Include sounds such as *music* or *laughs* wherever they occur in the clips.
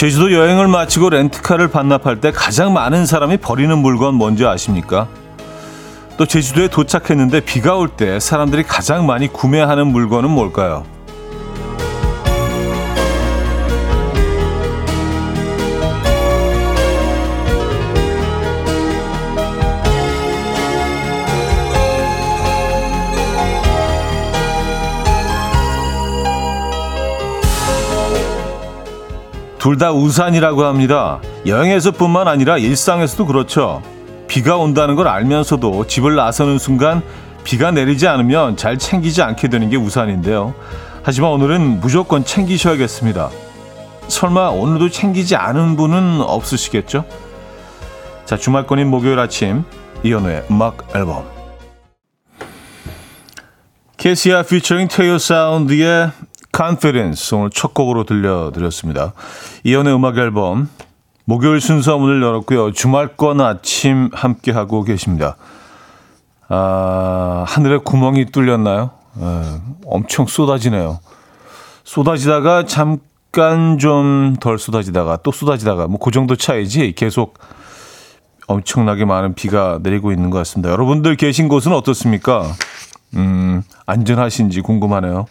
제주도 여행을 마치고 렌트카를 반납할 때 가장 많은 사람이 버리는 물건 뭔지 아십니까? 또 제주도에 도착했는데 비가 올 때 사람들이 가장 많이 구매하는 물건은 뭘까요? 둘 다 우산이라고 합니다. 여행에서뿐만 아니라 일상에서도 그렇죠. 비가 온다는 걸 알면서도 집을 나서는 순간 비가 내리지 않으면 잘 챙기지 않게 되는 게 우산인데요. 하지만 오늘은 무조건 챙기셔야겠습니다. 설마 오늘도 챙기지 않은 분은 없으시겠죠? 자, 주말권인 목요일 아침 이현우의 음악 앨범 캐시아 피처링 테이어 사운드의 Confidence 오늘 첫 곡으로 들려드렸습니다. 이연의 음악 앨범 목요일 순서 문을 열었고요. 주말권 아침 함께 하고 계십니다. 아, 하늘에 구멍이 뚫렸나요? 에, 엄청 쏟아지네요. 쏟아지다가 잠깐 좀 덜 쏟아지다가 또 쏟아지다가 뭐 그 정도 차이지 계속 엄청나게 많은 비가 내리고 있는 것 같습니다. 여러분들 계신 곳은 어떻습니까? 음, 안전하신지 궁금하네요.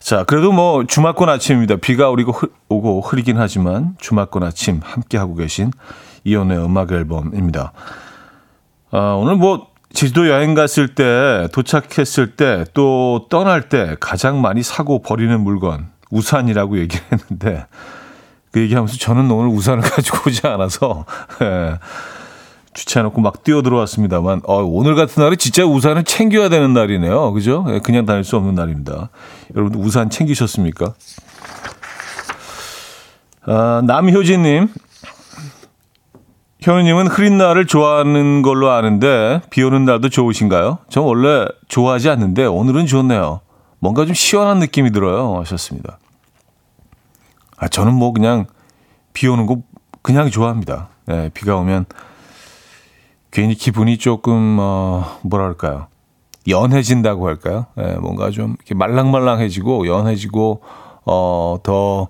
자, 그래도 뭐 주말권 아침입니다. 비가 오고, 오고 흐리긴 하지만 주말권 아침 함께 하고 계신 이연의 음악 앨범입니다. 아, 오늘 뭐 제주도 여행 갔을 때, 도착했을 때, 또 떠날 때 가장 많이 사고 버리는 물건, 우산이라고 얘기를 했는데, 그 얘기하면서 저는 오늘 우산을 *laughs* 가지고 오지 않아서, 예. 주차해놓고 막 뛰어 들어왔습니다만 어, 오늘 같은 날은 진짜 우산을 챙겨야 되는 날이네요. 그죠? 예, 그냥 다닐 수 없는 날입니다. 여러분 우산 챙기셨습니까? 아, 남효진님, 현우님은 흐린 날을 좋아하는 걸로 아는데 비 오는 날도 좋으신가요? 전 원래 좋아하지 않는데 오늘은 좋네요. 뭔가 좀 시원한 느낌이 들어요. 하셨습니다. 아, 저는 뭐 그냥 비 오는 거 그냥 좋아합니다. 네, 비가 오면 괜히 기분이 조금 어 뭐랄까요 연해진다고 할까요? 예, 뭔가 좀 이렇게 말랑말랑해지고 연해지고 어 더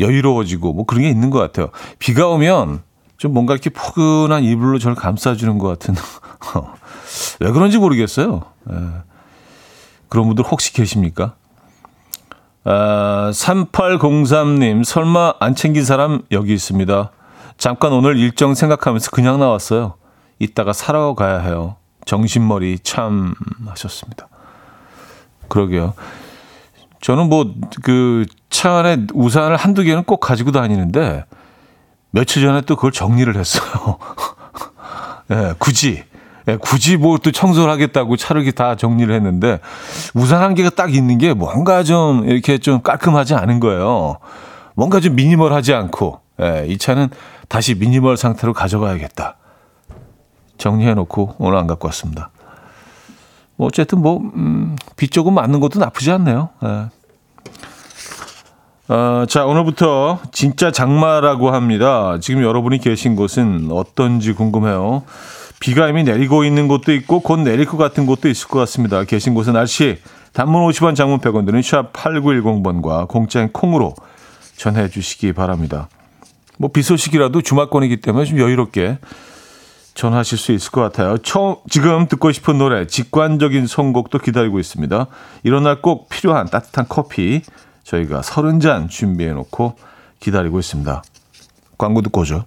여유로워지고 뭐 그런 게 있는 것 같아요. 비가 오면 좀 뭔가 이렇게 포근한 이불로 저를 감싸주는 것 같은 *laughs* 왜 그런지 모르겠어요. 예. 그런 분들 혹시 계십니까? 아, 3803님, 설마 안 챙긴 사람 여기 있습니다. 잠깐 오늘 일정 생각하면서 그냥 나왔어요. 이따가 사러 가야 해요. 정신머리 참 하셨습니다. 그러게요. 저는 뭐 그 차 안에 우산을 한두 개는 꼭 가지고 다니는데 며칠 전에 또 그걸 정리를 했어요. *laughs* 예, 네, 굳이. 예, 굳이 뭐 또 청소를 하겠다고 차를 다 정리를 했는데 우산 한 개가 딱 있는 게 뭔가 좀 이렇게 좀 깔끔하지 않은 거예요. 뭔가 좀 미니멀하지 않고 예, 이 차는 다시 미니멀 상태로 가져가야겠다. 정리해놓고 오늘 안 갖고 왔습니다. 뭐 어쨌든 뭐 음, 비 조금 맞는 것도 나쁘지 않네요. 네. 어, 자 오늘부터 진짜 장마라고 합니다. 지금 여러분이 계신 곳은 어떤지 궁금해요. 비가 이미 내리고 있는 곳도 있고 곧 내릴 것 같은 곳도 있을 것 같습니다. 계신 곳은 날씨 단문 50원 장문 100원 드는 샵 8910번과 공짜인 콩으로 전해 주시기 바랍니다. 뭐 비 소식이라도 주말권이기 때문에 좀 여유롭게 전하실 수 있을 것 같아요. 처음, 지금 듣고 싶은 노래, 직관적인 선곡도 기다리고 있습니다. 이런 날 꼭 필요한 따뜻한 커피 저희가 서른 잔 준비해 놓고 기다리고 있습니다. 광고 듣고 오죠.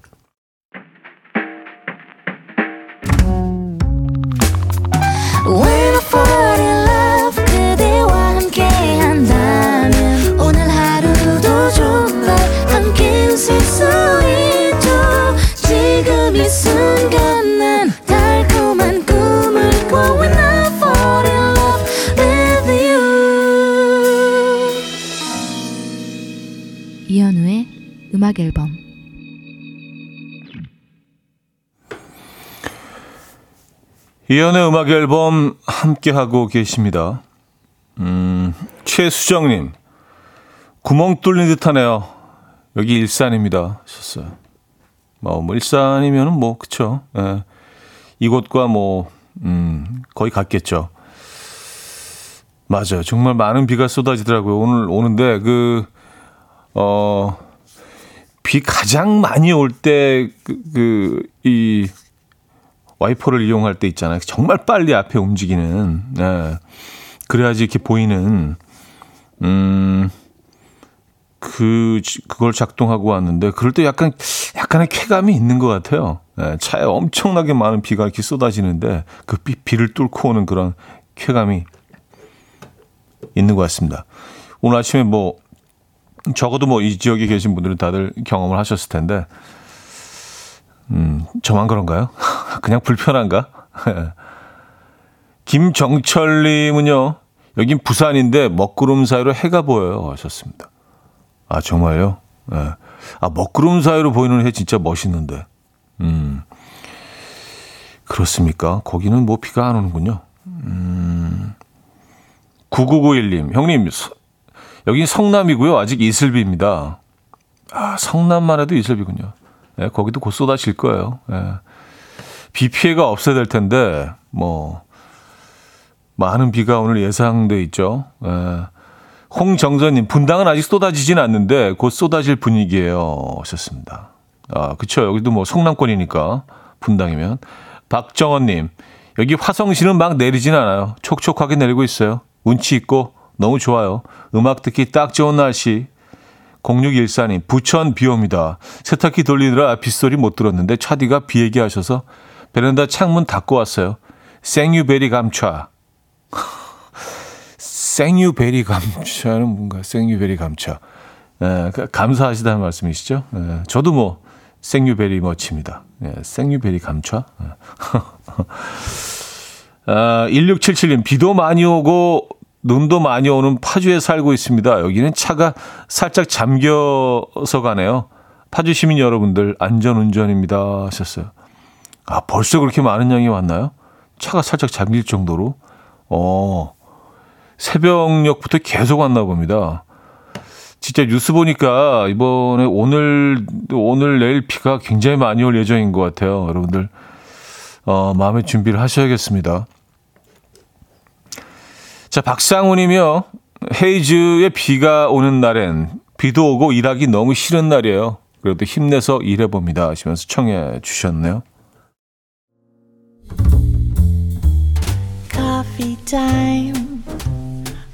음악 앨범 이연의 음악 앨범 함께 하고 계십니다. 음, 최수정님 구멍 뚫린 듯하네요. 여기 일산입니다. 하셨어요. 뭐, 뭐 일산이면은 뭐 그쵸. 예. 이곳과 뭐 음, 거의 같겠죠. 맞아요. 정말 많은 비가 쏟아지더라고요. 오늘 오는데 그 어. 비 가장 많이 올때그그이 와이퍼를 이용할 때 있잖아요. 정말 빨리 앞에 움직이는 네. 그래야지 이렇게 보이는 음. 그 그걸 작동하고 왔는데 그럴 때 약간 약간의 쾌감이 있는 것 같아요. 네, 차에 엄청나게 많은 비가 이렇게 쏟아지는데 그 비, 비를 뚫고 오는 그런 쾌감이 있는 것 같습니다. 오늘 아침에 뭐 적어도 뭐 이 지역에 계신 분들은 다들 경험을 하셨을 텐데, 음, 저만 그런가요? *laughs* 그냥 불편한가? *laughs* 김정철님은요, 여긴 부산인데 먹구름 사이로 해가 보여요. 하셨습니다. 아, 정말요? 네. 아, 먹구름 사이로 보이는 해 진짜 멋있는데. 음, 그렇습니까? 거기는 뭐 비가 안 오는군요. 음, 9991님, 형님, 여긴 성남이고요. 아직 이슬비입니다. 아, 성남만 해도 이슬비군요. 네, 거기도 곧 쏟아질 거예요. 네. 비 피해가 없어야 될 텐데, 뭐, 많은 비가 오늘 예상돼 있죠. 네. 홍정선님, 분당은 아직 쏟아지진 않는데 곧 쏟아질 분위기예요. 하셨습니다. 아, 그쵸. 여기도 뭐 성남권이니까 분당이면. 박정원님, 여기 화성시는 막 내리진 않아요. 촉촉하게 내리고 있어요. 운치 있고 너무 좋아요. 음악 듣기 딱 좋은 날씨. 0614님, 부천 비 옵니다. 세탁기 돌리느라 빗소리 못 들었는데 차디가 비 얘기하셔서 베란다 창문 닫고 왔어요. 생유베리 감차. *laughs* 생유베리 감차는 뭔가 생유베리 감차. 에, 감사하시다는 말씀이시죠? 에, 저도 뭐 생유베리 멋집니다. 예, 생유베리 감차. *laughs* 아, 1677님, 비도 많이 오고 눈도 많이 오는 파주에 살고 있습니다. 여기는 차가 살짝 잠겨서 가네요. 파주 시민 여러분들 안전 운전입니다 하셨어요. 아 벌써 그렇게 많은 양이 왔나요? 차가 살짝 잠길 정도로. 어 새벽녘부터 계속 왔나 봅니다. 진짜 뉴스 보니까 이번에 오늘 오늘 내일 비가 굉장히 많이 올 예정인 것 같아요. 여러분들 어, 마음의 준비를 하셔야겠습니다. 자, 박상훈이며 헤이즈의 비가 오는 날엔 비도 오고 일하기 너무 싫은 날이에요. 그래도 힘내서 일해봅니다. 하시면서 청해 주셨네요. Coffee time.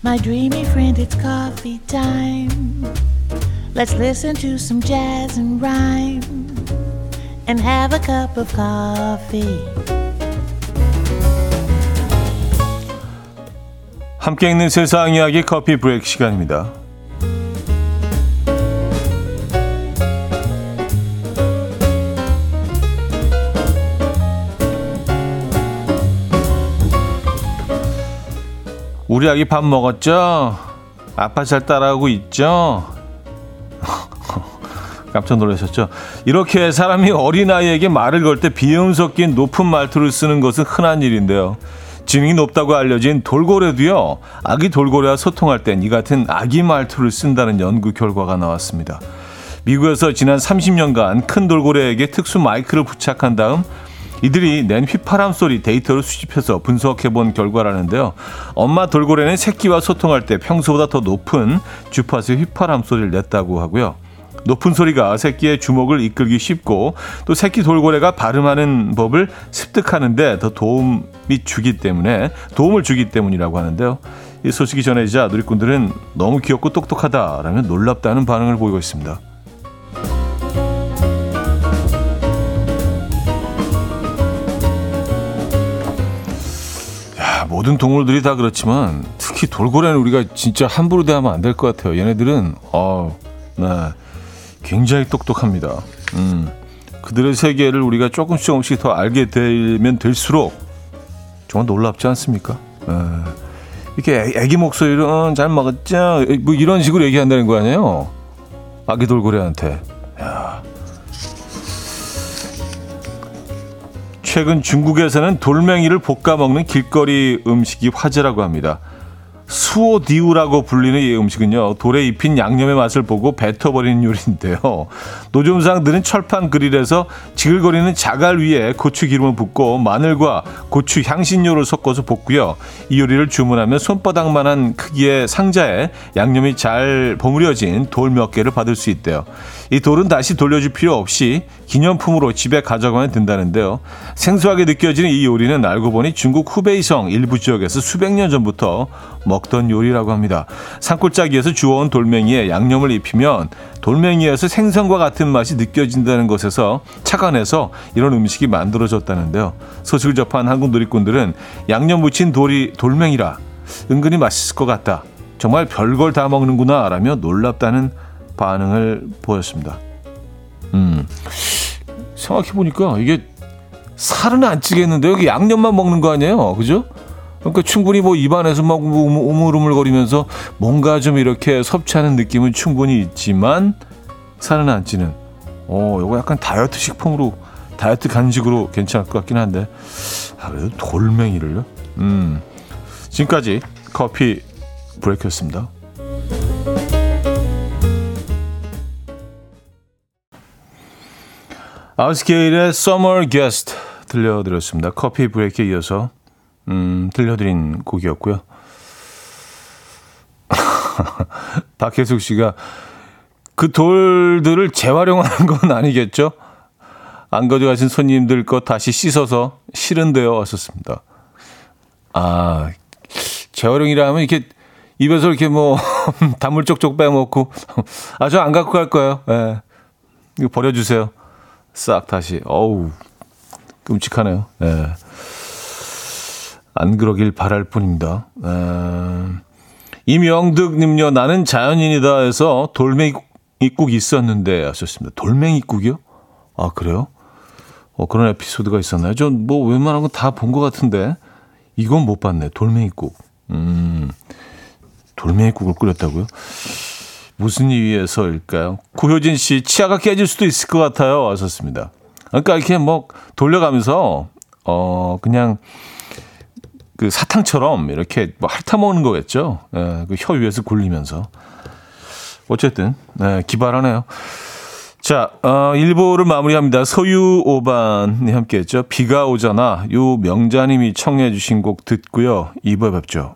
My dreamy friend, it's coffee time. Let's listen to some jazz and rhyme and have a cup of coffee. 함께 있는 세상 이야기 커피 브레이크 시간입니다. 우리 아기 밥 먹었죠? 아빠 잘 따라하고 있죠? *laughs* 깜짝 놀라셨죠? 이렇게 사람이 어린아이에게 말을 걸 때 비음 섞인 높은 말투를 쓰는 것은 흔한 일인데요. 지능이 높다고 알려진 돌고래도요. 아기 돌고래와 소통할 땐 이 같은 아기 말투를 쓴다는 연구 결과가 나왔습니다. 미국에서 지난 30년간 큰 돌고래에게 특수 마이크를 부착한 다음 이들이 낸 휘파람 소리 데이터를 수집해서 분석해 본 결과라는데요. 엄마 돌고래는 새끼와 소통할 때 평소보다 더 높은 주파수의 휘파람 소리를 냈다고 하고요. 높은 소리가 새끼의 주목을 이끌기 쉽고 또 새끼 돌고래가 발음하는 법을 습득하는데 더 도움이 주기 때문에 도움을 주기 때문이라고 하는데요. 이 소식이 전해지자 누리꾼들은 너무 귀엽고 똑똑하다라는 놀랍다는 반응을 보이고 있습니다. 야, 모든 동물들이 다 그렇지만 특히 돌고래는 우리가 진짜 함부로 대하면 안 될 것 같아요. 얘네들은 어, 네. 굉장히 똑똑합니다. 음, 그들의 세계를 우리가 조금씩 조금씩 더 알게 되면 될수록 정말 놀랍지 않습니까? 에, 이렇게 애기 목소리로 잘 먹었죠? 뭐 이런 식으로 얘기한다는 거 아니에요? 아기 돌고래한테. 야. 최근 중국에서는 돌멩이를 볶아 먹는 길거리 음식이 화제라고 합니다. 수오디우라고 불리는 이 음식은요, 돌에 입힌 양념의 맛을 보고 뱉어버리는 요리인데요. 노점상들은 철판 그릴에서 지글거리는 자갈 위에 고추 기름을 붓고 마늘과 고추 향신료를 섞어서 볶고요. 이 요리를 주문하면 손바닥만한 크기의 상자에 양념이 잘 버무려진 돌 몇 개를 받을 수 있대요. 이 돌은 다시 돌려줄 필요 없이 기념품으로 집에 가져가면 된다는데요. 생소하게 느껴지는 이 요리는 알고 보니 중국 후베이성 일부 지역에서 수백 년 전부터 먹던 요리라고 합니다. 산골짜기에서 주워온 돌멩이에 양념을 입히면 돌멩이에서 생선과 같은 맛이 느껴진다는 것에서 착안해서 이런 음식이 만들어졌다는데요. 소식을 접한 한국 누리꾼들은 양념 묻힌 돌이 돌멩이라 은근히 맛있을 것 같다. 정말 별걸 다 먹는구나 라며 놀랍다는 반응을 보였습니다. 음, 생각해보니까 이게 살은 안 찌겠는데 여기 양념만 먹는 거 아니에요? 그죠? 그러니까 충분히 뭐 입안에서 막 우물우물거리면서 뭔가 좀 이렇게 섭취하는 느낌은 충분히 있지만 살은 안 찌는. 어, 이거 약간 다이어트 식품으로 다이어트 간식으로 괜찮을 것 같긴 한데. 아, 그래도 돌멩이를요? 음. 지금까지 커피 브레이크였습니다. 아우스케일의 Summer Guest 들려드렸습니다. 커피 브레이크에 이어서 음, 들려드린 곡이었고요. *laughs* 박혜숙 씨가 그 돌들을 재활용하는 건 아니겠죠? 안 가져가신 손님들 것 다시 씻어서 실은되어 왔었습니다. 아, 재활용이라 면 이렇게 입에서 이렇게 뭐 *laughs* 단물 쪽쪽 빼먹고 아, 저 안 갖고 갈 거예요. 예. 네. 이거 버려주세요. 싹 다시. 어우, 끔찍하네요. 예. 네. 안 그러길 바랄 뿐입니다. 에... 임영득님요, 나는 자연인이다 해서 돌멩이국 있었는데 하셨습니다. 돌멩이국이요? 아, 그래요? 어, 그런 에피소드가 있었나요? 전 뭐 웬만한 건 다 본 것 같은데, 이건 못 봤네. 돌멩이국. 음, 돌멩이국을 끓였다고요? 무슨 이유에서일까요? 구효진 씨, 치아가 깨질 수도 있을 것 같아요. 하셨습니다. 그러니까 이렇게 뭐 돌려가면서, 어, 그냥, 그 사탕처럼 이렇게 뭐 핥아먹는 거겠죠. 예, 그혀 위에서 굴리면서. 어쨌든, 네, 기발하네요. 자, 어, 1부를 마무리합니다. 서유 오반이 함께 했죠. 비가 오잖아. 요 명자님이 청해 주신 곡 듣고요. 2부에 뵙죠.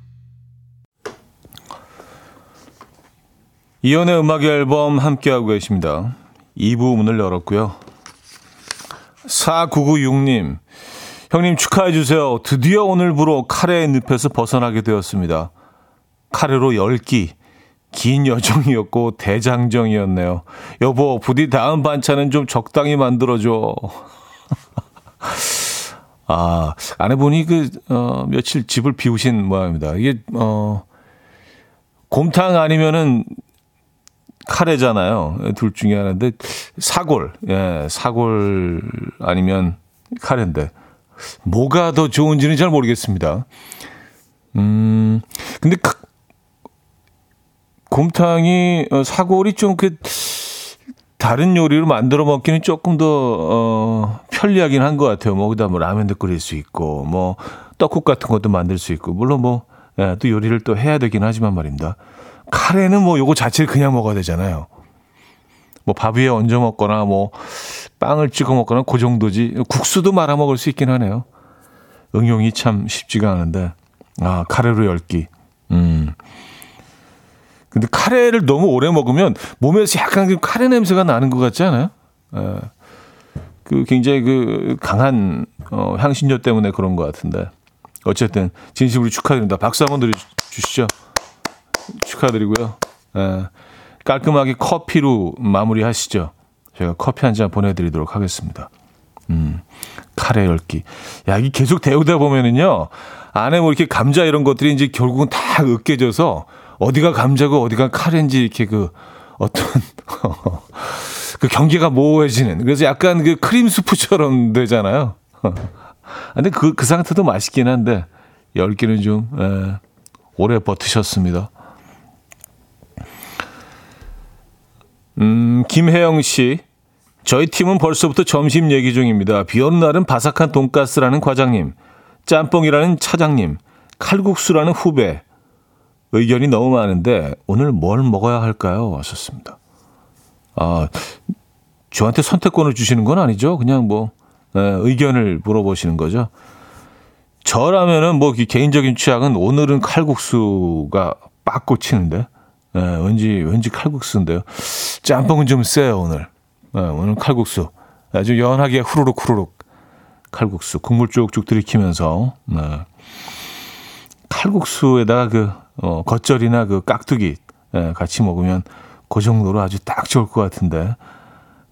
이현우의 음악 앨범 함께하고 계십니다. 2부 문을 열었고요. 4996님 형님 축하해 주세요. 드디어 오늘부로 카레의 늪에서 벗어나게 되었습니다. 카레로 10끼 긴 여정이었고 대장정이었네요. 여보 부디 다음 반찬은 좀 적당히 만들어줘. *laughs* 아, 아내분이 그, 어, 며칠 집을 비우신 모양입니다. 이게, 어, 곰탕 아니면은 카레잖아요. 둘 중에 하나인데, 사골, 예, 사골 아니면 카레인데, 뭐가 더 좋은지는 잘 모르겠습니다. 음, 근데 그, 곰탕이, 어, 사골이 좀 그, 다른 요리로 만들어 먹기는 조금 더, 어, 편리하긴 한 것 같아요. 뭐, 거기다 뭐 라면도 끓일 수 있고, 뭐, 떡국 같은 것도 만들 수 있고, 물론 뭐, 예, 또 요리를 또 해야 되긴 하지만 말입니다. 카레는 뭐 요거 자체를 그냥 먹어야 되잖아요. 뭐 밥 위에 얹어 먹거나 뭐 빵을 찍어 먹거나 그 정도지. 국수도 말아 먹을 수 있긴 하네요. 응용이 참 쉽지가 않은데. 아, 카레로 열기. 음. 근데 카레를 너무 오래 먹으면 몸에서 약간 그 카레 냄새가 나는 것 같지 않아요? 예. 그 굉장히 그 강한 어, 향신료 때문에 그런 것 같은데. 어쨌든 진심으로 축하드립니다. 박수 한번 드려 주시죠. 축하드리고요. 예. 깔끔하게 커피로 마무리하시죠. 제가 커피 한 잔 보내드리도록 하겠습니다. 음, 카레 열기. 야, 이 계속 데우다 보면은요, 안에 뭐 이렇게 감자 이런 것들이 이제 결국은 다 으깨져서 어디가 감자고 어디가 카레인지 이렇게 그 어떤 *laughs* 그 경계가 모호해지는 그래서 약간 그 크림 수프처럼 되잖아요. *laughs* 근데 그, 그 상태도 맛있긴 한데 열기는 좀 에, 오래 버티셨습니다. 음, 김혜영 씨. 저희 팀은 벌써부터 점심 얘기 중입니다. 비 오는 날은 바삭한 돈가스라는 과장님, 짬뽕이라는 차장님, 칼국수라는 후배. 의견이 너무 많은데 오늘 뭘 먹어야 할까요? 하셨습니다. 아, 저한테 선택권을 주시는 건 아니죠. 그냥 뭐 에, 의견을 물어보시는 거죠. 저라면은 뭐 개인적인 취향은 오늘은 칼국수가 빡 꽂히는데 예, 왠지 왠지 칼국수인데요. 짬뽕은 좀 세요 오늘. 예, 오늘 칼국수 아주 연하게 후루룩 후루룩 칼국수 국물 쭉쭉 들이키면서 네. 칼국수에다가 그 어, 겉절이나 그 깍두기 예, 같이 먹으면 그 정도로 아주 딱 좋을 것 같은데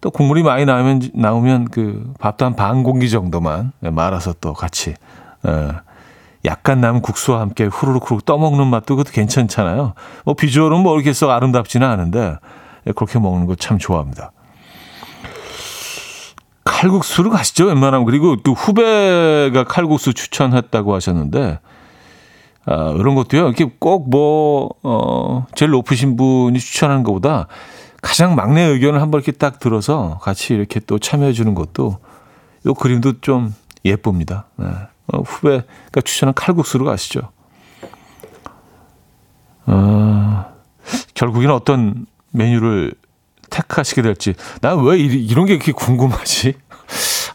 또 국물이 많이 나오면 나오면 그 밥도 한 반 공기 정도만 예, 말아서 또 같이 예, 약간 남은 국수와 함께 후루룩 후루룩 떠먹는 맛도 그것도 괜찮잖아요. 뭐 비주얼은 뭐 이렇게 썩 아름답지는 않은데 그렇게 먹는 거 참 좋아합니다. 칼국수를 가시죠 웬만하면 그리고 또 후배가 칼국수 추천했다고 하셨는데 아, 이런 것도요 이렇게 꼭뭐 어, 제일 높으신 분이 추천하는 것보다 가장 막내 의견을 한번 이렇게 딱 들어서 같이 이렇게 또 참여해 주는 것도 이 그림도 좀 예쁩니다. 네. 어, 후배가 추천한 칼국수로 가시죠. 어, 결국에는 어떤 메뉴를 택하시게 될지. 난 왜 이런 게 그렇게 궁금하지?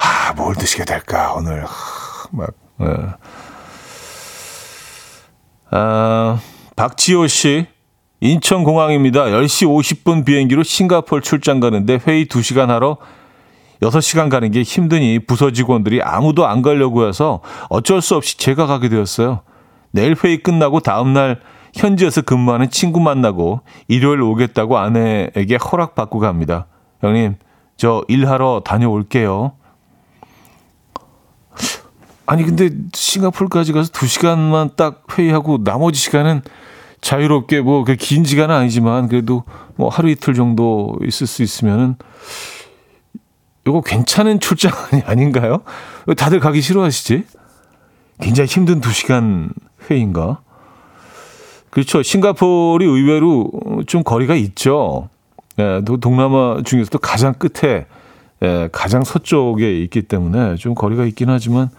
아, 뭘 드시게 될까, 오늘. 막, 네. 아, 박지호 씨. 인천공항입니다. 10시 50분 비행기로 싱가폴 출장 가는데 회의 2시간 하러 6시간 가는 게 힘드니 부서 직원들이 아무도 안 가려고 해서 어쩔 수 없이 제가 가게 되었어요. 내일 회의 끝나고 다음날 현지에서 근무하는 친구 만나고 일요일 오겠다고 아내에게 허락받고 갑니다. 형님, 저 일하러 다녀올게요. 아니, 근데 싱가폴까지 가서 2시간만 딱 회의하고 나머지 시간은 자유롭게 뭐 그 긴 시간은 아니지만 그래도 뭐 하루 이틀 정도 있을 수 있으면은 이거 괜찮은 출장 *laughs* 아닌가요? 왜 다들 가기 싫어하시지? 굉장히 힘든 두 시간 회의인가? 그렇죠. 싱가포르이 의외로 좀 거리가 있죠. 예, 동남아 중에서도 가장 끝에, 예, 가장 서쪽에 있기 때문에 좀 거리가 있긴 하지만,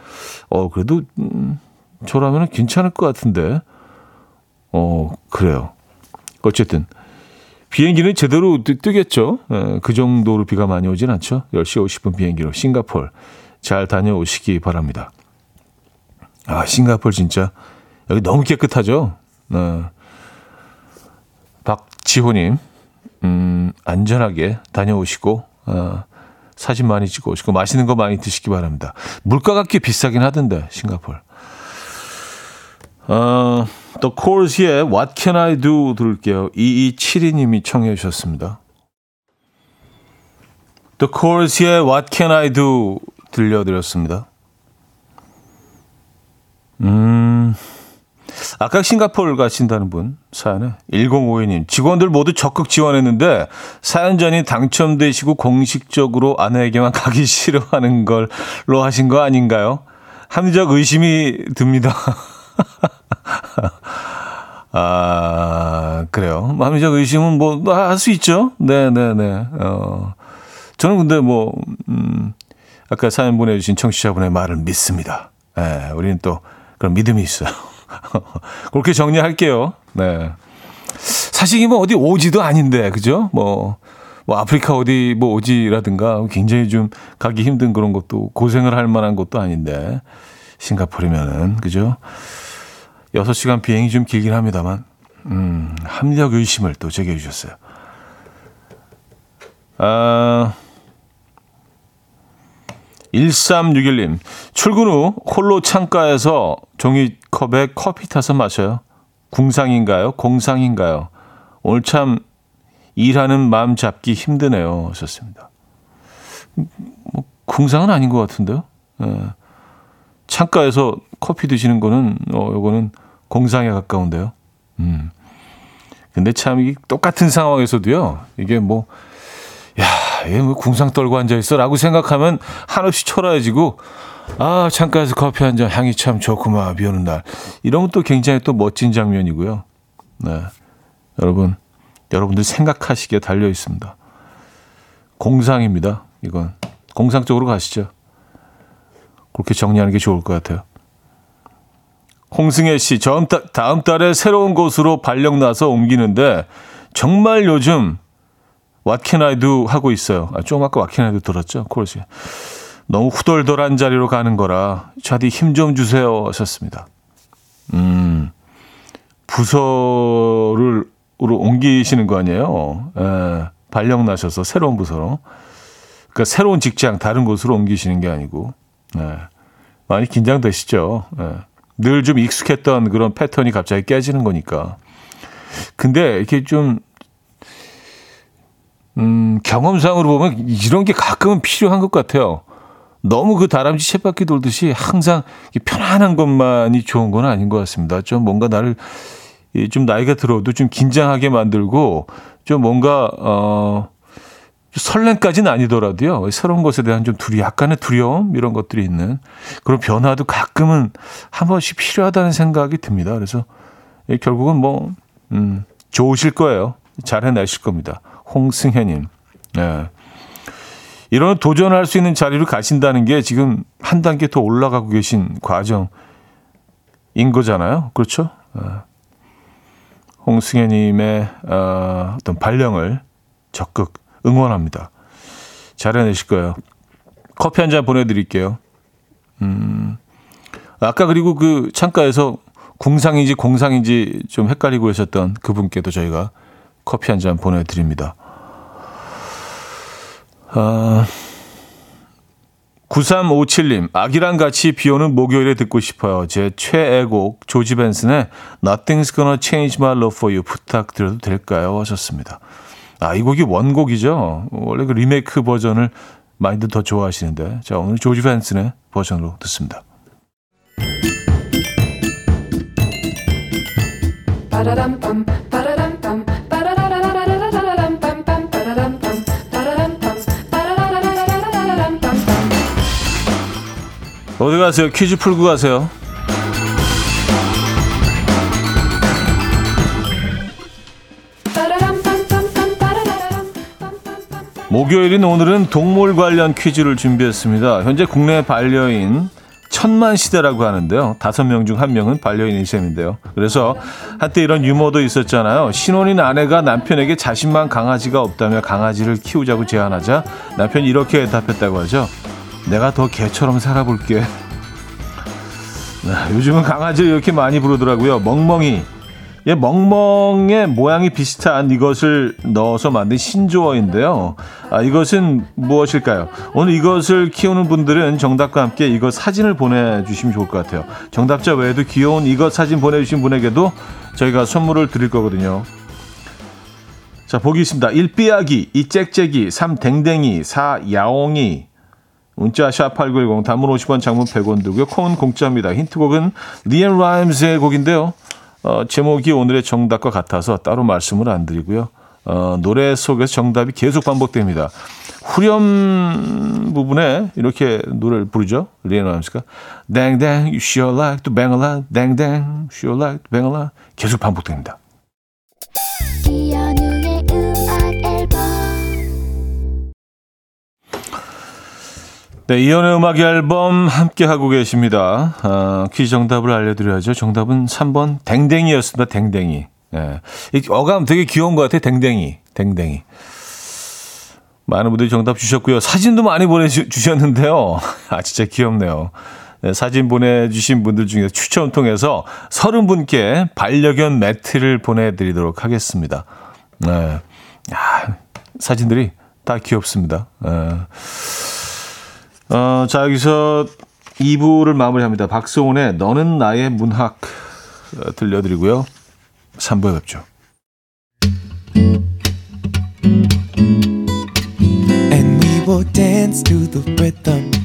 어, 그래도, 음, 저라면 괜찮을 것 같은데. 어, 그래요. 어쨌든. 비행기는 제대로 뜨겠죠. 예, 그 정도로 비가 많이 오진 않죠. 10시 50분 비행기로 싱가폴 잘 다녀오시기 바랍니다. 아, 싱가폴 진짜 여기 너무 깨끗하죠. 네. 박지호님, 음, 안전하게 다녀오시고, 어, 사진 많이 찍어 오시고, 맛있는 거 많이 드시기 바랍니다. 물가가 꽤 비싸긴 하던데, 싱가폴. 어, The Cores의 What Can I Do 들을게요. 2272님이 청해 주셨습니다. The Cores의 What Can I Do 들려드렸습니다. 음, 아까 싱가포르 가신다는 분 사연에 1052님 직원들 모두 적극 지원했는데 사연전이 당첨되시고 공식적으로 아내에게만 *laughs* 가기 싫어하는 걸로 하신 거 아닌가요? 합리적 의심이 듭니다. *laughs* *laughs* 아, 그래요. 마음적 의심은 뭐, 할 수 있죠. 네네네. 네, 네. 어, 저는 근데 뭐, 음, 아까 사연 보내주신 청취자분의 말을 믿습니다. 예, 우리는 또 그런 믿음이 있어요. *laughs* 그렇게 정리할게요. 네. 사실 이뭐 어디 오지도 아닌데, 그죠? 뭐, 뭐 아프리카 어디 뭐 오지라든가 굉장히 좀 가기 힘든 그런 것도 고생을 할 만한 것도 아닌데, 싱가포르면은, 그죠? 6시간 비행이 좀 길긴 합니다만, 음, 합리적 의심을 또 제기해 주셨어요. 아, 1361님, 출근 후 홀로 창가에서 종이컵에 커피 타서 마셔요. 궁상인가요? 공상인가요? 오늘 참 일하는 마음 잡기 힘드네요. 하셨습니다. 뭐, 궁상은 아닌 것 같은데요. 예. 창가에서 커피 드시는 거는 어 요거는 공상에 가까운데요. 음. 근데 참 이 똑같은 상황에서도요. 이게 뭐 야, 얘뭐 궁상 떨고 앉아 있어라고 생각하면 한없이 초라해지고 아, 창가에서 커피 한 잔 향이 참 좋구만, 비 오는 날. 이런 것도 굉장히 또 멋진 장면이고요. 네. 여러분, 여러분들 생각하시기에 달려 있습니다. 공상입니다. 이건. 공상 쪽으로 가시죠. 그렇게 정리하는 게 좋을 것 같아요. 홍승혜 씨, 다음, 다음 달에 새로운 곳으로 발령 나서 옮기는데 정말 요즘 Do 하고 있어요. 아, 좀 아까 Do 들었죠? 코러스. 너무 후덜덜한 자리로 가는 거라 차디 힘 좀 주세요 하셨습니다. 음, 부서를 으로 옮기시는 거 아니에요? 예, 발령 나셔서 새로운 부서로. 그러니까 새로운 직장 다른 곳으로 옮기시는 게 아니고. 예, 많이 긴장되시죠? 예, 늘좀 익숙했던 그런 패턴이 갑자기 깨지는 거니까. 근데 이렇게 좀 음, 경험상으로 보면 이런 게 가끔은 필요한 것 같아요. 너무 그 다람쥐 쳇바퀴 돌듯이 항상 편안한 것만이 좋은 건 아닌 것 같습니다. 좀 뭔가 나를 좀 나이가 들어도 좀 긴장하게 만들고 좀 뭔가 어 설렘까지는 아니더라도요. 새로운 것에 대한 좀 두리 약간의 두려움 이런 것들이 있는 그런 변화도 가끔은 한 번씩 필요하다는 생각이 듭니다. 그래서 결국은 뭐 음, 좋으실 거예요. 잘 해내실 겁니다. 홍승현님. 네. 이런 도전할 수 있는 자리로 가신다는 게 지금 한 단계 더 올라가고 계신 과정인 거잖아요. 그렇죠? 어. 홍승혜님의 어, 어떤 발령을 적극 응원합니다. 잘해내실 거예요. 커피 한 잔 보내드릴게요. 음, 아까 그리고 그 창가에서 궁상인지 공상인지 좀 헷갈리고 계셨던 그분께도 저희가 커피 한 잔 보내드립니다. 아, 9357님, 아기랑 같이 비 오는 목요일에 듣고 싶어요. 제 최애곡, 조지 벤슨의 Nothing's Gonna Change My Love For You 부탁드려도 될까요? 하셨습니다. 아, 이 곡이 원곡이죠. 원래 그 리메이크 버전을 많이들 더 좋아하시는데. 자, 오늘 조지 벤슨의 버전으로 듣습니다. 어디 가세요? 퀴즈 풀고 가세요. 목요일인 오늘은 동물 관련 퀴즈를 준비했습니다. 현재 국내 반려인 천만 시대라고 하는데요. 다섯 명 중 한 명은 반려인인 셈인데요. 그래서 한때 이런 유머도 있었잖아요. 신혼인 아내가 남편에게 자신만 강아지가 없다며 강아지를 키우자고 제안하자 남편이 이렇게 대답했다고 하죠. 내가 더 개처럼 살아볼게. 네, 요즘은 강아지를 이렇게 많이 부르더라고요. 멍멍이. 예, 멍멍의 모양이 비슷한 이것을 넣어서 만든 신조어인데요. 아, 이것은 무엇일까요? 오늘 이것을 키우는 분들은 정답과 함께 이것 사진을 보내주시면 좋을 것 같아요. 정답자 외에도 귀여운 이것 사진 보내주신 분에게도 저희가 선물을 드릴 거거든요. 자, 보기 있습니다. 1삐약이, 2짹짹이, 3댕댕이, 4야옹이, 문자 샵8910 단문 50원 장문 100원 들고요. 콩은 공짜입니다. 힌트곡은 리앤 라임스의 곡인데요. 어, 제목이 오늘의 정답과 같아서 따로 말씀을 안 드리고요. 어, 노래 속에서 정답이 계속 반복됩니다. 후렴 부분에 이렇게 노래를 부르죠. 리앤 라임스가 땡땡 you sure like to bang a lot 땡땡 sure like to bang a lot 계속 반복됩니다. 네, 이연의 음악 앨범 함께 하고 계십니다. 어, 퀴즈 정답을 알려드려야죠. 정답은 3번 댕댕이였습니다. 댕댕이. 네. 이 어감 되게 귀여운 것 같아요. 댕댕이. 댕댕이. 많은 분들이 정답 주셨고요. 사진도 많이 보내주셨는데요. *laughs* 아, 진짜 귀엽네요. 네, 사진 보내주신 분들 중에 추첨 통해서 30분께 반려견 매트를 보내드리도록 하겠습니다. 네. 아, 사진들이 다 귀엽습니다. 네. 어, 자, 여기서 2부를 마무리합니다. 박수원의 너는 나의 문학 어, 들려드리고요. 3부에 뵙죠. And we will dance to the rhythm.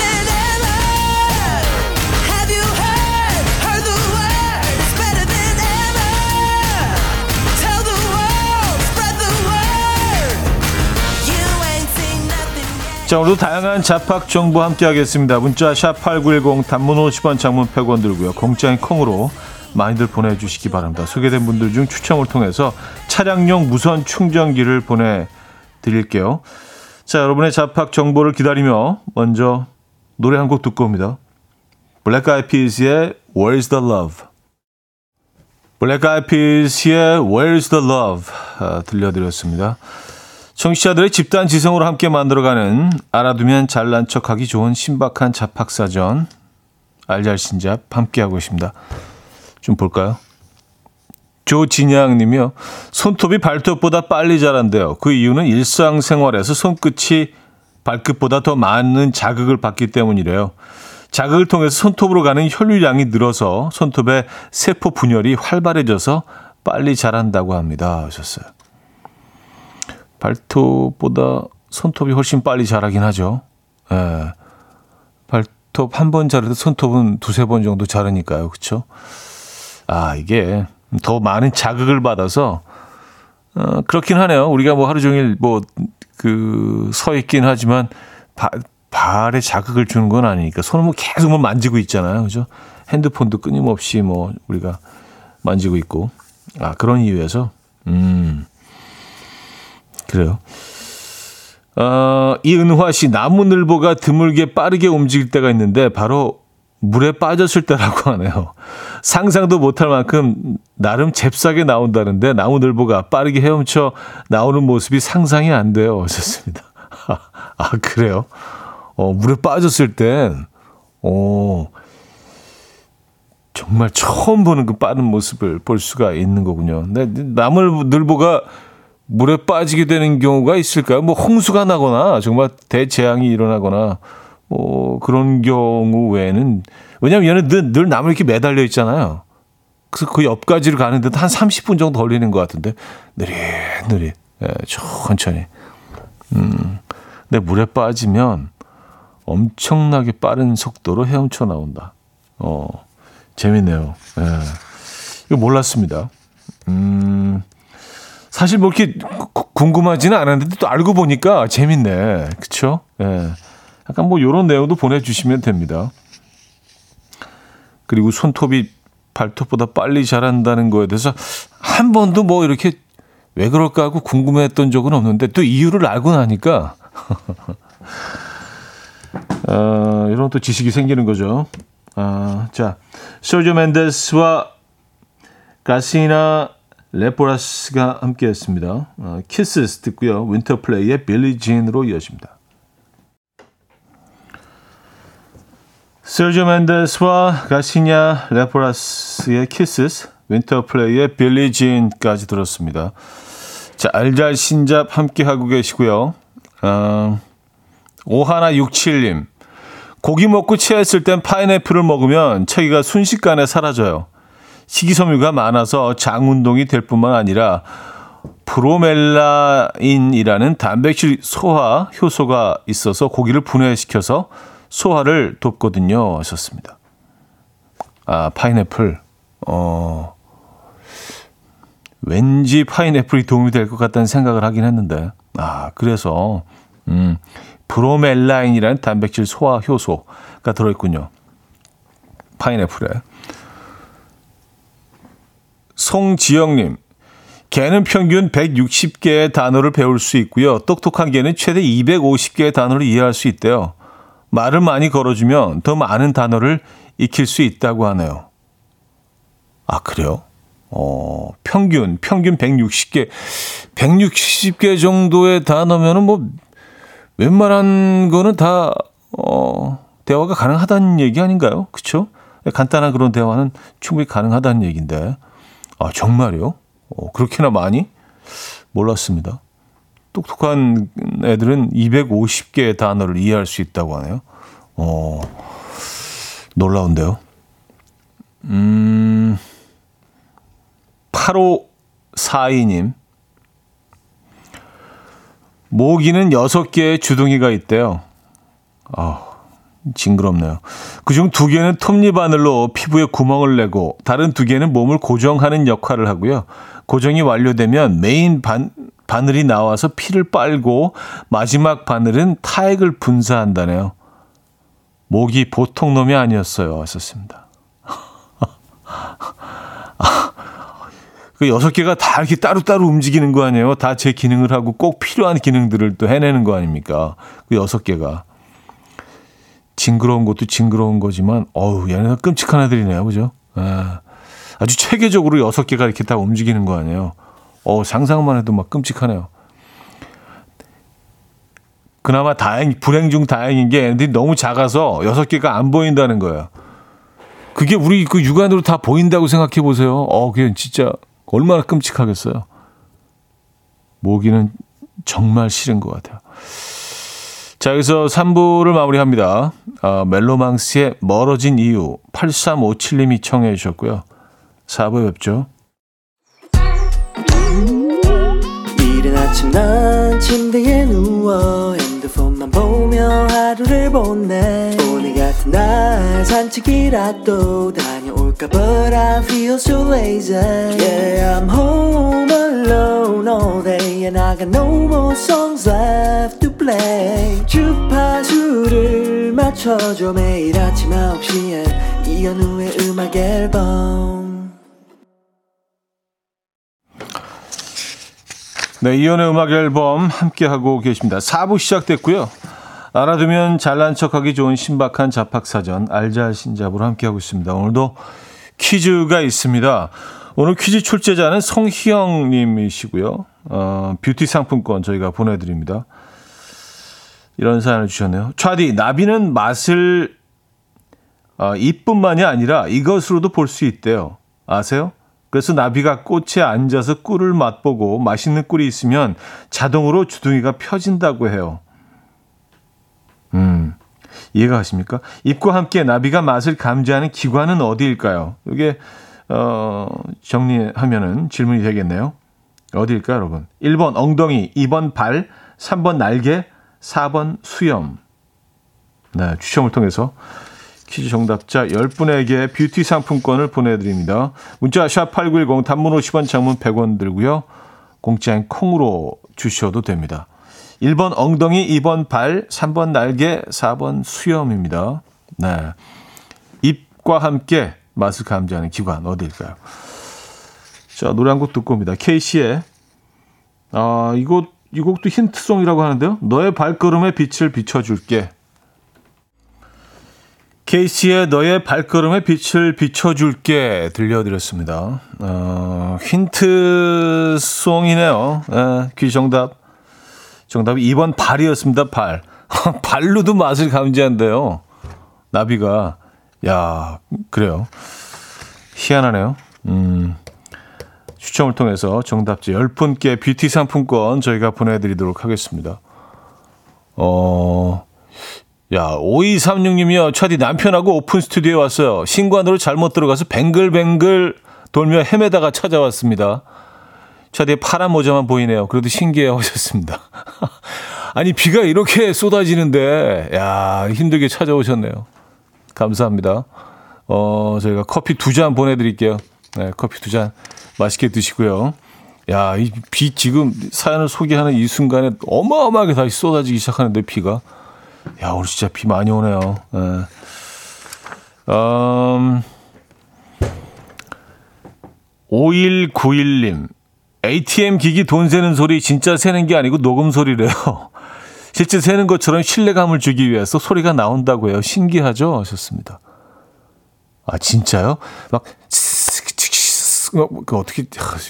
자, 오늘도 다양한 잡학 정보 함께 하겠습니다. 문자 샵8910 단문 50원 장문 100원 들고요. 공짜인 콩으로 많이들 보내주시기 바랍니다. 소개된 분들 중 추첨을 통해서 차량용 무선 충전기를 보내드릴게요. 자, 여러분의 잡학 정보를 기다리며 먼저 노래 한 곡 듣고 옵니다. 블랙 아이피스의 Where's the Love 블랙 아이피스의 Where's the Love 아, 들려드렸습니다. 청취자들의 집단 지성으로 함께 만들어가는 알아두면 잘난 척하기 좋은 신박한 잡학사전 알잘신잡 함께하고 있습니다. 좀 볼까요? 조진양님이요. 손톱이 발톱보다 빨리 자란대요. 그 이유는 일상생활에서 손끝이 발끝보다 더 많은 자극을 받기 때문이래요. 자극을 통해서 손톱으로 가는 혈류량이 늘어서 손톱의 세포 분열이 활발해져서 빨리 자란다고 합니다. 하셨어요. 발톱보다 손톱이 훨씬 빨리 자라긴 하죠. 예. 발톱 한 번 자르도 손톱은 두세 번 정도 자르니까요. 그렇죠? 아, 이게 더 많은 자극을 받아서 어, 그렇긴 하네요. 우리가 뭐 하루 종일 뭐 그 서 있긴 하지만 바, 발에 자극을 주는 건 아니니까 손을 뭐 계속 뭐 만지고 있잖아요. 그죠? 핸드폰도 끊임없이 뭐 우리가 만지고 있고. 아, 그런 이유에서 음. 그래요. 어, 이은화 씨, 나무늘보가 드물게 빠르게 움직일 때가 있는데 바로 물에 빠졌을 때라고 *laughs* 하네요. 상상도 못할 만큼 나름 잽싸게 나온다는데 나무늘보가 빠르게 헤엄쳐 나오는 모습이 상상이 안 돼요. 하셨습니다. *laughs* 아, 그래요? 어, 물에 빠졌을 땐, 어, 정말 처음 보는 그 빠른 모습을 볼 수가 있는 거군요. 근데 나무늘보가 물에 빠지게 되는 경우가 있을까요? 뭐 홍수가 나거나 정말 대재앙이 일어나거나 뭐 그런 경우 외에는 왜냐면 얘는 늘, 늘 나무 이렇게 매달려 있잖아요. 그래서 그 옆까지를 가는데 한 30분 정도 걸리는 것 같은데 느릿느릿 예, 천천히. 음, 근데 물에 빠지면 엄청나게 빠른 속도로 헤엄쳐 나온다. 어, 재밌네요. 예. 이거 몰랐습니다. 음, 사실 뭐 이렇게 궁금하지는 않았는데 또 알고 보니까 재밌네. 그쵸? 예. 약간 뭐 요런 내용도 보내주시면 됩니다. 그리고 손톱이 발톱보다 빨리 자란다는 거에 대해서 한 번도 뭐 이렇게 왜 그럴까 하고 궁금했던 적은 없는데 또 이유를 알고 나니까 어, *laughs* 이런 또 지식이 생기는 거죠. 어, 자, 세르조 멘데스와 가시냐 레포라스가 함께했습니다. 어, Kisses 듣고요. 윈터플레이의 Billie Jean으로 이어집니다. 세르조 멘데스와 가시냐 레포라스의 Kisses, 윈터플레이의 Billie Jean까지 들었습니다. 자, 알잘 신잡 함께하고 계시고요. 어, 오하나 67님. 고기 먹고 체했을 땐 파인애플을 먹으면 체기가 순식간에 사라져요. 식이섬유가 많아서 장 운동이 될 뿐만 아니라 프로멜라인이라는 단백질 소화 효소가 있어서 고기를 분해시켜서 소화를 돕거든요. 하셨습니다. 아, 파인애플. 어, 왠지 파인애플이 도움이 될 것 같다는 생각을 하긴 했는데. 아, 그래서, 음, 브로멜라인이라는 단백질 소화 효소가 들어있군요. 파인애플에. 송지영님, 개는 평균 160개의 단어를 배울 수 있고요. 똑똑한 개는 최대 250개의 단어를 이해할 수 있대요. 말을 많이 걸어주면 더 많은 단어를 익힐 수 있다고 하네요. 아, 그래요? 어, 평균, 평균 160개, 160개 정도의 단어면은 뭐, 웬만한 거는 다, 어, 대화가 가능하다는 얘기 아닌가요? 그쵸? 간단한 그런 대화는 충분히 가능하다는 얘기인데. 아, 정말요? 어, 그렇게나 많이? 몰랐습니다. 똑똑한 애들은 250개의 단어를 이해할 수 있다고 하네요. 어, 놀라운데요. 음, 8542님. 모기는 6개의 주둥이가 있대요. 아, 징그럽네요. 그중 두 개는 톱니바늘로 피부에 구멍을 내고 다른 두 개는 몸을 고정하는 역할을 하고요. 고정이 완료되면 메인 반, 바늘이 나와서 피를 빨고 마지막 바늘은 타액을 분사한다네요. 목이 보통 놈이 아니었어요. 왔었습니다. *laughs* 그 여섯 개가 다 이렇게 따로따로 움직이는 거 아니에요? 다 제 기능을 하고 꼭 필요한 기능들을 또 해내는 거 아닙니까? 그 여섯 개가. 징그러운 것도 징그러운 거지만, 어우, 얘네가 끔찍한 애들이네요. 그죠? 아, 아주 체계적으로 여섯 개가 이렇게 다 움직이는 거 아니에요? 어, 상상만 해도 막 끔찍하네요. 그나마 다행, 불행 중 다행인 게 애들이 너무 작아서 여섯 개가 안 보인다는 거예요. 그게 우리 그 육안으로 다 보인다고 생각해 보세요. 어, 그게 진짜 얼마나 끔찍하겠어요. 모기는 정말 싫은 것 같아요. 자, 여기서 3부를 마무리합니다. 어, 멜로망스의 멀어진 이유 8357님이 청해 주셨고요. 4부에 뵙죠. 이른 아침 난 침대에 누워 핸드폰만 보며 하루를 보내 오늘 같은 날 산책이라도 다녀올까 But I feel so lazy Yeah I'm home alone all day And I got no more songs left play 주파수를 맞춰줘 매일 아침 9시에 이현우의 음악 앨범 네, 이연의 음악 앨범 함께하고 계십니다. 4부 시작됐고요. 알아두면 잘난 척하기 좋은 신박한 잡학사전 알잘신잡으로 함께하고 있습니다. 오늘도 퀴즈가 있습니다. 오늘 퀴즈 출제자는 성희영 님이시고요. 어, 뷰티 상품권 저희가 보내드립니다. 이런 사연을 주셨네요. 차디, 나비는 맛을 어, 이뿐만이 아니라 이것으로도 볼 수 있대요. 아세요? 그래서 나비가 꽃에 앉아서 꿀을 맛보고 맛있는 꿀이 있으면 자동으로 주둥이가 펴진다고 해요. 음, 이해가 가십니까? 입과 함께 나비가 맛을 감지하는 기관은 어디일까요? 이게, 어, 정리하면은 질문이 되겠네요. 어디일까요, 여러분? 1번 엉덩이, 2번 발, 3번 날개, 4번 수염. 네, 추첨을 통해서 퀴즈 정답자 10분에게 뷰티 상품권을 보내드립니다. 문자 샵8910 단문 50원 장문 100원 들고요. 공짜인 콩으로 주셔도 됩니다. 1번 엉덩이, 2번 발, 3번 날개, 4번 수염입니다. 네. 입과 함께 맛을 감지하는 기관 어디일까요? 자, 노래 한 곡 듣고 옵니다. 케이시의 아, 이곡 이 곡도 힌트송이라고 하는데요. 너의 발걸음에 빛을 비춰줄게. 케이시의 너의 발걸음에 빛을 비춰줄게 들려드렸습니다. 어, 힌트송이네요. 예, 퀴 정답. 정답이 2번 발이었습니다. 발. *laughs* 발로도 맛을 감지한대요. 나비가. 야, 그래요. 희한하네요. 음. 추첨을 통해서 정답지 10분께 뷰티 상품권 저희가 보내드리도록 하겠습니다. 어, 야, 5236님이요. 차디 남편하고 오픈 스튜디오에 왔어요. 신관으로 잘못 들어가서 뱅글뱅글 돌며 헤매다가 찾아왔습니다. 차디의 파란 모자만 보이네요. 그래도 신기해 하셨습니다. *laughs* 아니, 비가 이렇게 쏟아지는데, 야, 힘들게 찾아오셨네요. 감사합니다. 어, 저희가 커피 두 잔 보내드릴게요. 네, 커피 두 잔. 맛있게 드시고요. 야, 이 비 지금 사연을 소개하는 이 순간에 어마어마하게 다시 쏟아지기 시작하는데 비가. 야, 오늘 진짜 비 많이 오네요. 네. 음, 5191님. ATM 기기 돈 세는 소리 진짜 세는 게 아니고 녹음 소리래요. *laughs* 실제 세는 것처럼 신뢰감을 주기 위해서 소리가 나온다고 해요. 신기하죠? 하셨습니다. 아, 진짜요? 막, 그 어떻게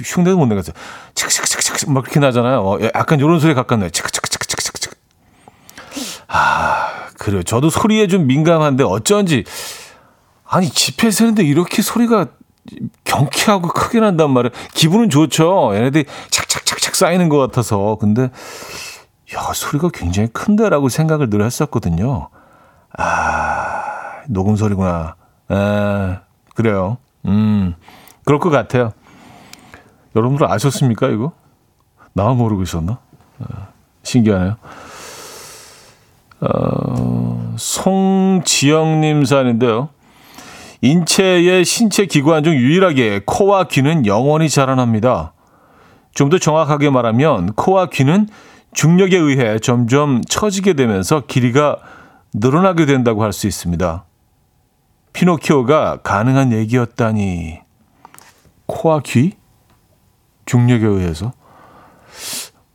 흉내도 못 내겠어요. 치크치크치크치크 막 그렇게 나잖아요. 어, 약간 이런 소리 가깝네요. 치크치크치크치크치크. 아 그래요. 저도 소리에 좀 민감한데 어쩐지 아니 지폐 세는데 이렇게 소리가 경쾌하고 크게 난단 말이에요. 기분은 좋죠. 얘네들이 착착착착 쌓이는 것 같아서 근데 야 소리가 굉장히 큰데라고 생각을 늘 했었거든요. 아 녹음 소리구나. 에 그래요. 음. 그럴 것 같아요. 여러분들 아셨습니까, 이거? 나만 모르고 있었나? 어, 신기하네요. 어, 송지영님 사연인데요. 인체의 신체 기관 중 유일하게 코와 귀는 영원히 자라납니다. 좀 더 정확하게 말하면 코와 귀는 중력에 의해 점점 처지게 되면서 길이가 늘어나게 된다고 할 수 있습니다. 피노키오가 가능한 얘기였다니. 코와 귀? 중력에 의해서.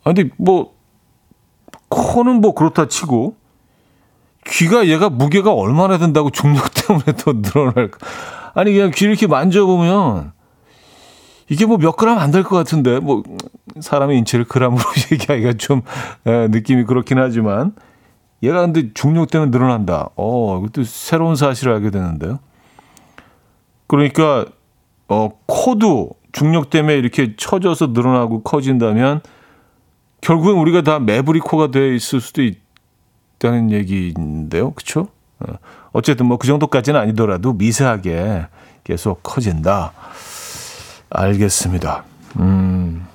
아, 근데 뭐, 코는 뭐 그렇다 치고, 귀가 얘가 무게가 얼마나 된다고 중력 때문에 더 늘어날까. 아니, 그냥 귀 이렇게 만져보면, 이게 뭐 몇 그램 안 될 것 같은데, 뭐, 사람의 인체를 그램으로 *laughs* 얘기하기가 좀, 에, 느낌이 그렇긴 하지만, 얘가 근데 중력 때문에 늘어난다. 어, 이것도 새로운 사실을 알게 되는데요. 그러니까, 어, 코도 중력 때문에 이렇게 처져서 늘어나고 커진다면 결국엔 우리가 다 매부리 코가 돼 있을 수도 있다는 얘기인데요. 그렇죠? 어쨌든 뭐 그 정도까지는 아니더라도 미세하게 계속 커진다. 알겠습니다. 음,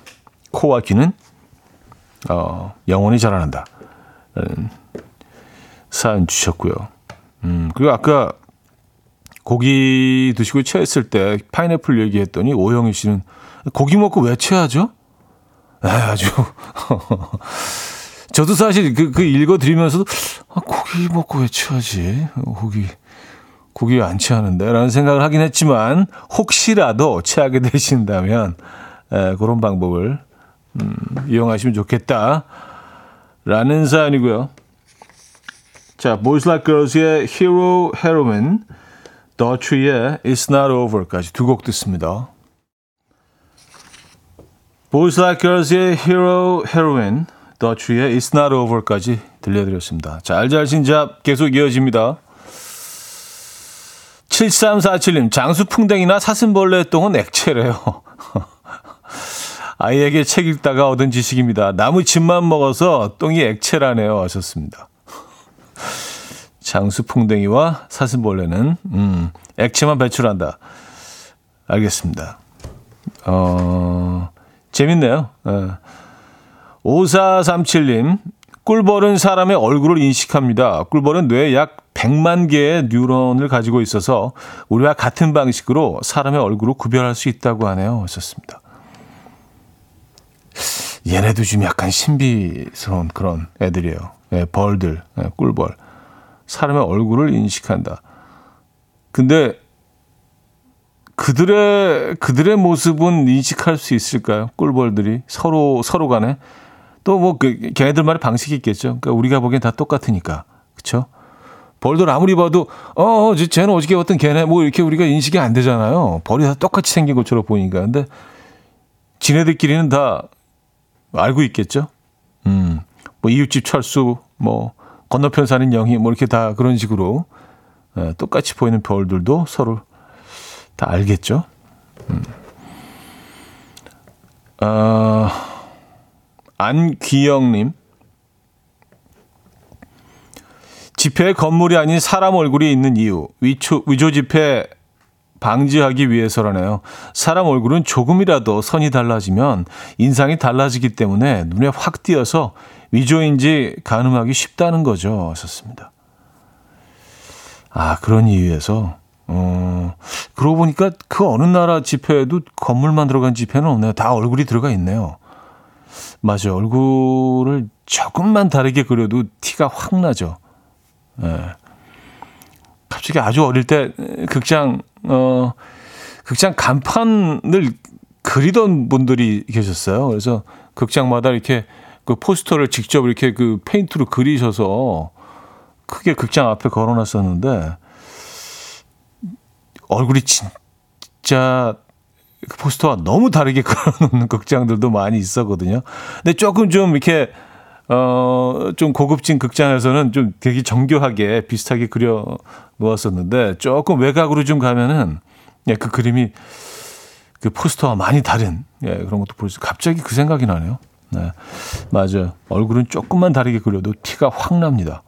코와 귀는 어, 영원히 자라난다. 사연 주셨고요. 음, 그리고 아까 고기 드시고 체했을 때 파인애플 얘기했더니 오영희 씨는 고기 먹고 왜 체하죠? 에 아주 *laughs* 저도 사실 그, 그 읽어드리면서도 아, 고기 먹고 왜 체하지? 고기 고기 안 체하는데 라는 생각을 하긴 했지만 혹시라도 체하게 되신다면 에, 그런 방법을 음, 이용하시면 좋겠다 라는 사연이고요. 자, Boys Like Girls의 Hero, Heroine, 더트리의 It's Not Over까지 두 곡 듣습니다. Boys Like Girls의 Hero, Heroine, 더트리의 It's Not Over까지 들려드렸습니다. 자, 알잘신잡 계속 이어집니다. 7347님, 장수풍뎅이나 사슴벌레 똥은 액체래요. *laughs* 아이에게 책 읽다가 얻은 지식입니다. 나무 즙만 먹어서 똥이 액체라네요. 하셨습니다. 장수풍뎅이와 사슴벌레는 음, 액체만 배출한다. 알겠습니다. 어, 재밌네요. 예. 5437님, 꿀벌은 사람의 얼굴을 인식합니다. 꿀벌은 뇌에 약 100만 개의 뉴런을 가지고 있어서 우리와 같은 방식으로 사람의 얼굴을 구별할 수 있다고 하네요. 하셨습니다. 얘네도 좀 약간 신비스러운 그런 애들이에요. 예, 벌들, 예, 꿀벌. 사람의 얼굴을 인식한다. 근데 그들의 그들의 모습은 인식할 수 있을까요? 꿀벌들이 서로 서로 간에 또 뭐 그, 걔네들만의 방식이 있겠죠. 그러니까 우리가 보기엔 다 똑같으니까. 그렇죠? 벌들 아무리 봐도 어, 어 쟤는 어저께 어떤 걔네 뭐 이렇게 우리가 인식이 안 되잖아요. 벌이 다 똑같이 생긴 것처럼 보니까. 근데 지네들끼리는 다 알고 있겠죠. 음. 뭐 이웃집 철수 뭐 건너편 사는 영희 뭐 이렇게 다 그런 식으로 예, 똑같이 보이는 별들도 서로 다 알겠죠. 음. 어, 안귀영님 집회에 건물이 아닌 사람 얼굴이 있는 이유 위초, 위조 집회 방지하기 위해서라네요. 사람 얼굴은 조금이라도 선이 달라지면 인상이 달라지기 때문에 눈에 확 띄어서 위조인지 가늠하기 쉽다는 거죠. 하셨습니다. 아, 그런 이유에서, 어, 그러고 보니까 그 어느 나라 집회에도 건물만 들어간 집회는 없네요. 다 얼굴이 들어가 있네요. 맞아요. 얼굴을 조금만 다르게 그려도 티가 확 나죠. 예. 네. 갑자기 아주 어릴 때 극장 어 극장 간판을 그리던 분들이 계셨어요. 그래서 극장마다 이렇게 그 포스터를 직접 이렇게 그 페인트로 그리셔서 크게 극장 앞에 걸어놨었는데 얼굴이 진짜 그 포스터와 너무 다르게 *laughs* 그려놓는 극장들도 많이 있었거든요. 근데 조금 좀 이렇게 어, 좀 고급진 극장에서는 좀 되게 정교하게 비슷하게 그려 놓았었는데 조금 외곽으로 좀 가면은 예, 그 그림이 그 포스터와 많이 다른 예, 그런 것도 볼 수, 갑자기 그 생각이 나네요. 네. 맞아요. 얼굴은 조금만 다르게 그려도 티가 확 납니다.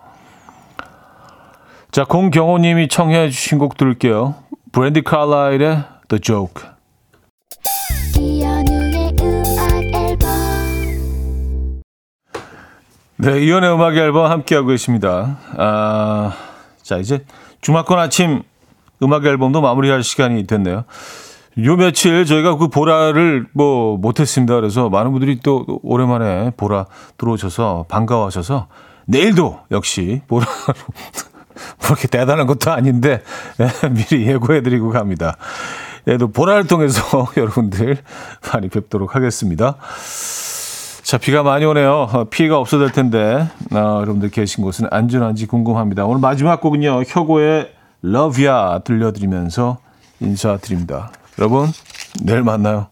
자, 공경호님이 청해 주신 곡 들을게요. 브랜디 칼라일의 The Joke. 네, 이연의 음악 앨범 함께하고 계십니다. 아, 자, 이제 주말권 아침 음악 앨범도 마무리할 시간이 됐네요. 요 며칠 저희가 그 보라를 뭐 못했습니다. 그래서 많은 분들이 또 오랜만에 보라 들어오셔서 반가워하셔서 내일도 역시 보라로 그렇게 *laughs* 대단한 것도 아닌데 미리 예고해드리고 갑니다. 얘도 보라를 통해서 *laughs* 여러분들 많이 뵙도록 하겠습니다. 자, 비가 많이 오네요. 어, 피해가 없어도 될 텐데, 어, 여러분들 계신 곳은 안전한지 궁금합니다. 오늘 마지막 곡은요, 혁오의 Ya 들려드리면서 인사드립니다. 여러분, 내일 만나요.